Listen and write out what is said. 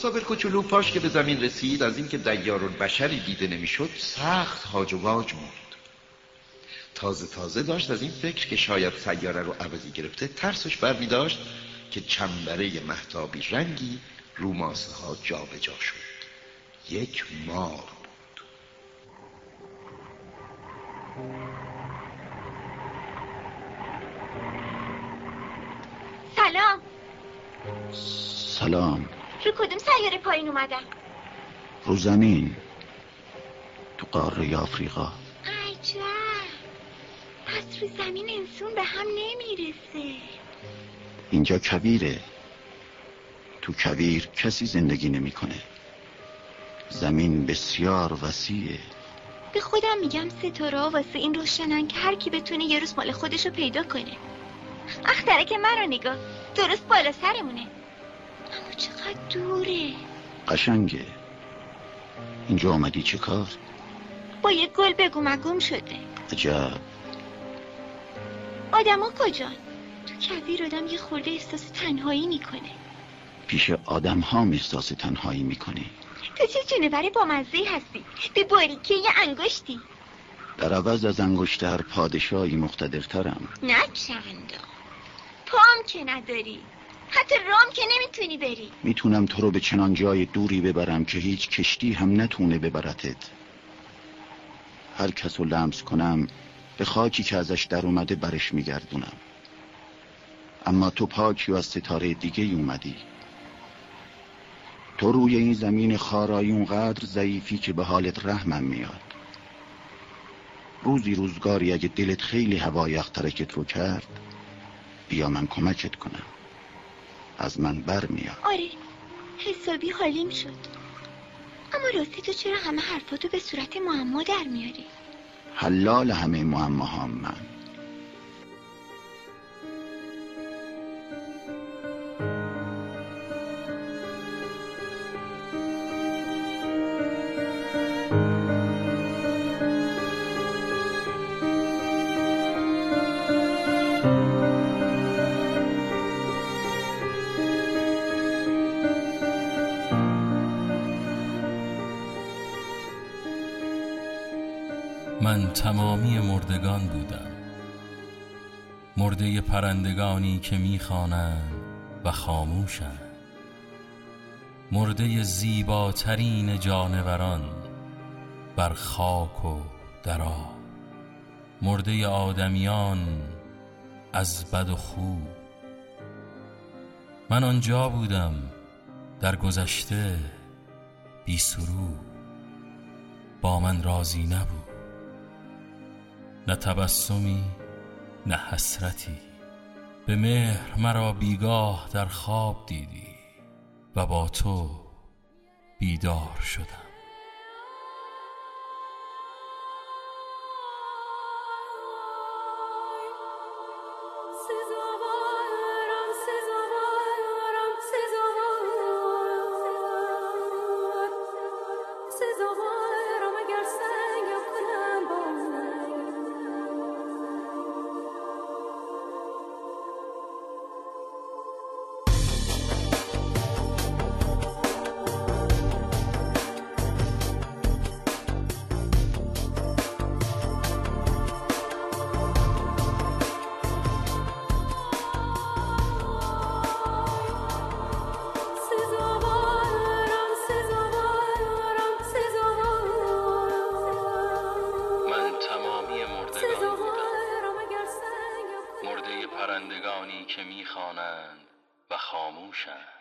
مسافر کوچولو پاش که به زمین رسید از اینکه دیار بشری دیده نمی‌شد سخت هاج و واج موند تازه تازه داشت از این فکر که شاید سیاره رو عوضی گرفته ترسش برمی داشت که چنبره محتابی رنگی رو ماسه ها جا به جا شد. یک مار بود. سلام. سلام. رو کدوم سیاره پایین اومدن؟ رو زمین. تو قاره آفریقا. عجب پس رو زمین انسون به هم نمی‌رسه. اینجا کبیره تو کبیر کسی زندگی نمی‌کنه. زمین بسیار وسیعه. به خودم میگم ستاره واسه این روشنن که هر کی بتونه یه روز مال خودشو پیدا کنه. اخترک من رو نگاه. درست بالا سرمونه. اما چقدر دوره؟ قشنگه. اینجا آمدی چه کار؟ با یه گل بگو مگم شده. عجب. آدما کجان؟ تو کبیر آدم یه خورده احساس تنهایی می‌کنه. پیش آدم ها احساس تنهایی می‌کنی تو چه جونور با مزه هستی؟ به باریکه یه انگشتی. در عوض از انگشتر پادشاهی مقتدرترم. نه پام که نداری. حتی رام که نمی‌تونی بری. می‌تونم تو رو به چنان جای دوری ببرم که هیچ کشتی هم نتونه ببرتت. هر کس رو لمس کنم به خاکی که ازش در اومده برش میگردونم. اما تو پاکی و از ستاره دیگه اومدی. تو روی این زمین خارایی اونقدر ضعیفی که به حالت رحمم میاد. روزی روزگاری اگه دلت خیلی هوای ترکت رو کرد بیا من کمکت کنم. از من بر میاد آره حسابی حالیم شد. اما راستی تو چرا همه حرفاتو به صورت معما در میاری؟ حلال همه معماهام من. من تمامی مردگان بودم. مرده پرندگانی که می‌خوانند و خاموشند. مرده زیباترین جانوران بر خاک و درا. مرده آدمیان از بد و خوب من آنجا بودم در گذشته بی سرو. با من راضی نبود. نه تبسمی نه حسرتی به مهر مرا بیگاه در خواب دیدی و با تو بیدار شدم پرندگانی که می‌خوانند و خاموشند.